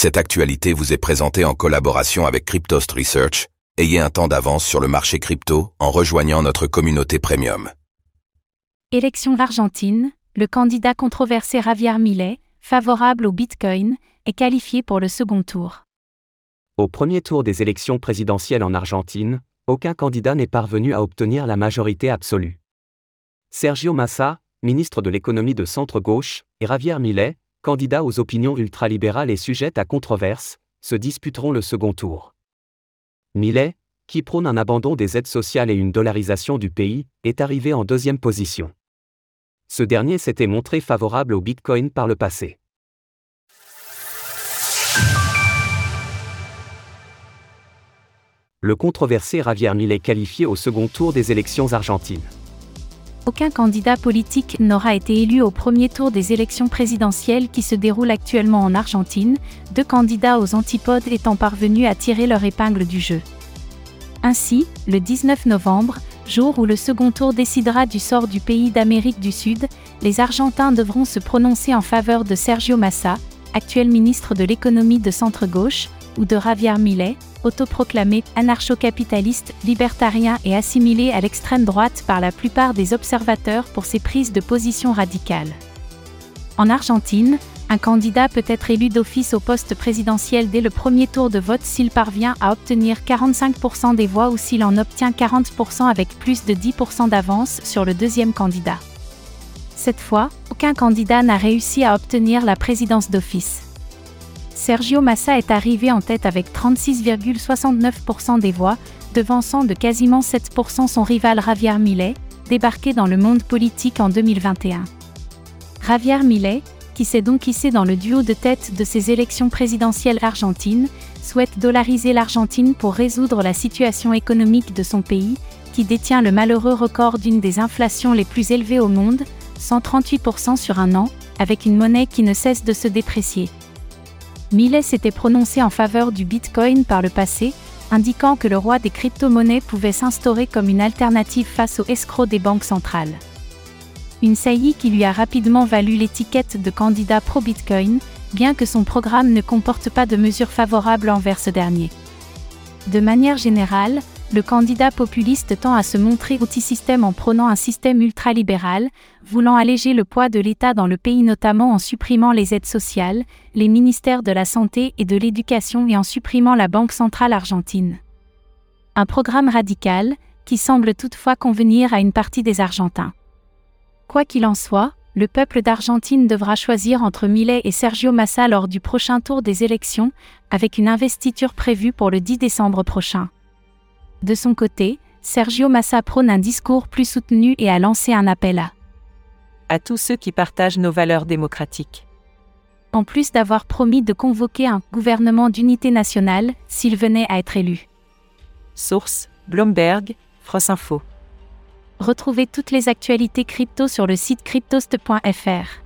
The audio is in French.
Cette actualité vous est présentée en collaboration avec Cryptost Research. Ayez un temps d'avance sur le marché crypto en rejoignant notre communauté premium. Élection d'Argentine, le candidat controversé Javier Millet, favorable au Bitcoin, est qualifié pour le second tour. Au premier tour des élections présidentielles en Argentine, aucun candidat n'est parvenu à obtenir la majorité absolue. Sergio Massa, ministre de l'économie de centre-gauche, et Javier Millet, candidat aux opinions ultralibérales et sujettes à controverse, se disputeront le second tour. Millet, qui prône un abandon des aides sociales et une dollarisation du pays, est arrivé en deuxième position. Ce dernier s'était montré favorable au Bitcoin par le passé. Le controversé Javier Millet qualifié au second tour des élections argentines. Aucun candidat politique n'aura été élu au premier tour des élections présidentielles qui se déroulent actuellement en Argentine, deux candidats aux antipodes étant parvenus à tirer leur épingle du jeu. Ainsi, le 19 novembre, jour où le second tour décidera du sort du pays d'Amérique du Sud, les Argentins devront se prononcer en faveur de Sergio Massa, actuel ministre de l'économie de centre-gauche, ou de Javier Millet, autoproclamé anarcho-capitaliste, libertarien et assimilé à l'extrême droite par la plupart des observateurs pour ses prises de position radicales. En Argentine, un candidat peut être élu d'office au poste présidentiel dès le premier tour de vote s'il parvient à obtenir 45% des voix ou s'il en obtient 40% avec plus de 10% d'avance sur le deuxième candidat. Cette fois, aucun candidat n'a réussi à obtenir la présidence d'office. Sergio Massa est arrivé en tête avec 36,69% des voix, devançant de quasiment 7% son rival Javier Millet, débarqué dans le monde politique en 2021. Javier Millet, qui s'est donc hissé dans le duo de tête de ces élections présidentielles argentines, souhaite dollariser l'Argentine pour résoudre la situation économique de son pays, qui détient le malheureux record d'une des inflations les plus élevées au monde, 138% sur un an, avec une monnaie qui ne cesse de se déprécier. Millet s'était prononcé en faveur du Bitcoin par le passé, indiquant que le roi des crypto-monnaies pouvait s'instaurer comme une alternative face aux escrocs des banques centrales. Une saillie qui lui a rapidement valu l'étiquette de candidat pro-Bitcoin, bien que son programme ne comporte pas de mesures favorables envers ce dernier. De manière générale, le candidat populiste tend à se montrer anti-système en prônant un système ultralibéral, voulant alléger le poids de l'État dans le pays notamment en supprimant les aides sociales, les ministères de la Santé et de l'Éducation et en supprimant la Banque centrale argentine. Un programme radical, qui semble toutefois convenir à une partie des Argentins. Quoi qu'il en soit, le peuple d'Argentine devra choisir entre Millet et Sergio Massa lors du prochain tour des élections, avec une investiture prévue pour le 10 décembre prochain. De son côté, Sergio Massa prône un discours plus soutenu et a lancé un appel à à tous ceux qui partagent nos valeurs démocratiques. En plus d'avoir promis de convoquer un gouvernement d'unité nationale s'il venait à être élu. Source Bloomberg, France Info. Retrouvez toutes les actualités crypto sur le site cryptost.fr.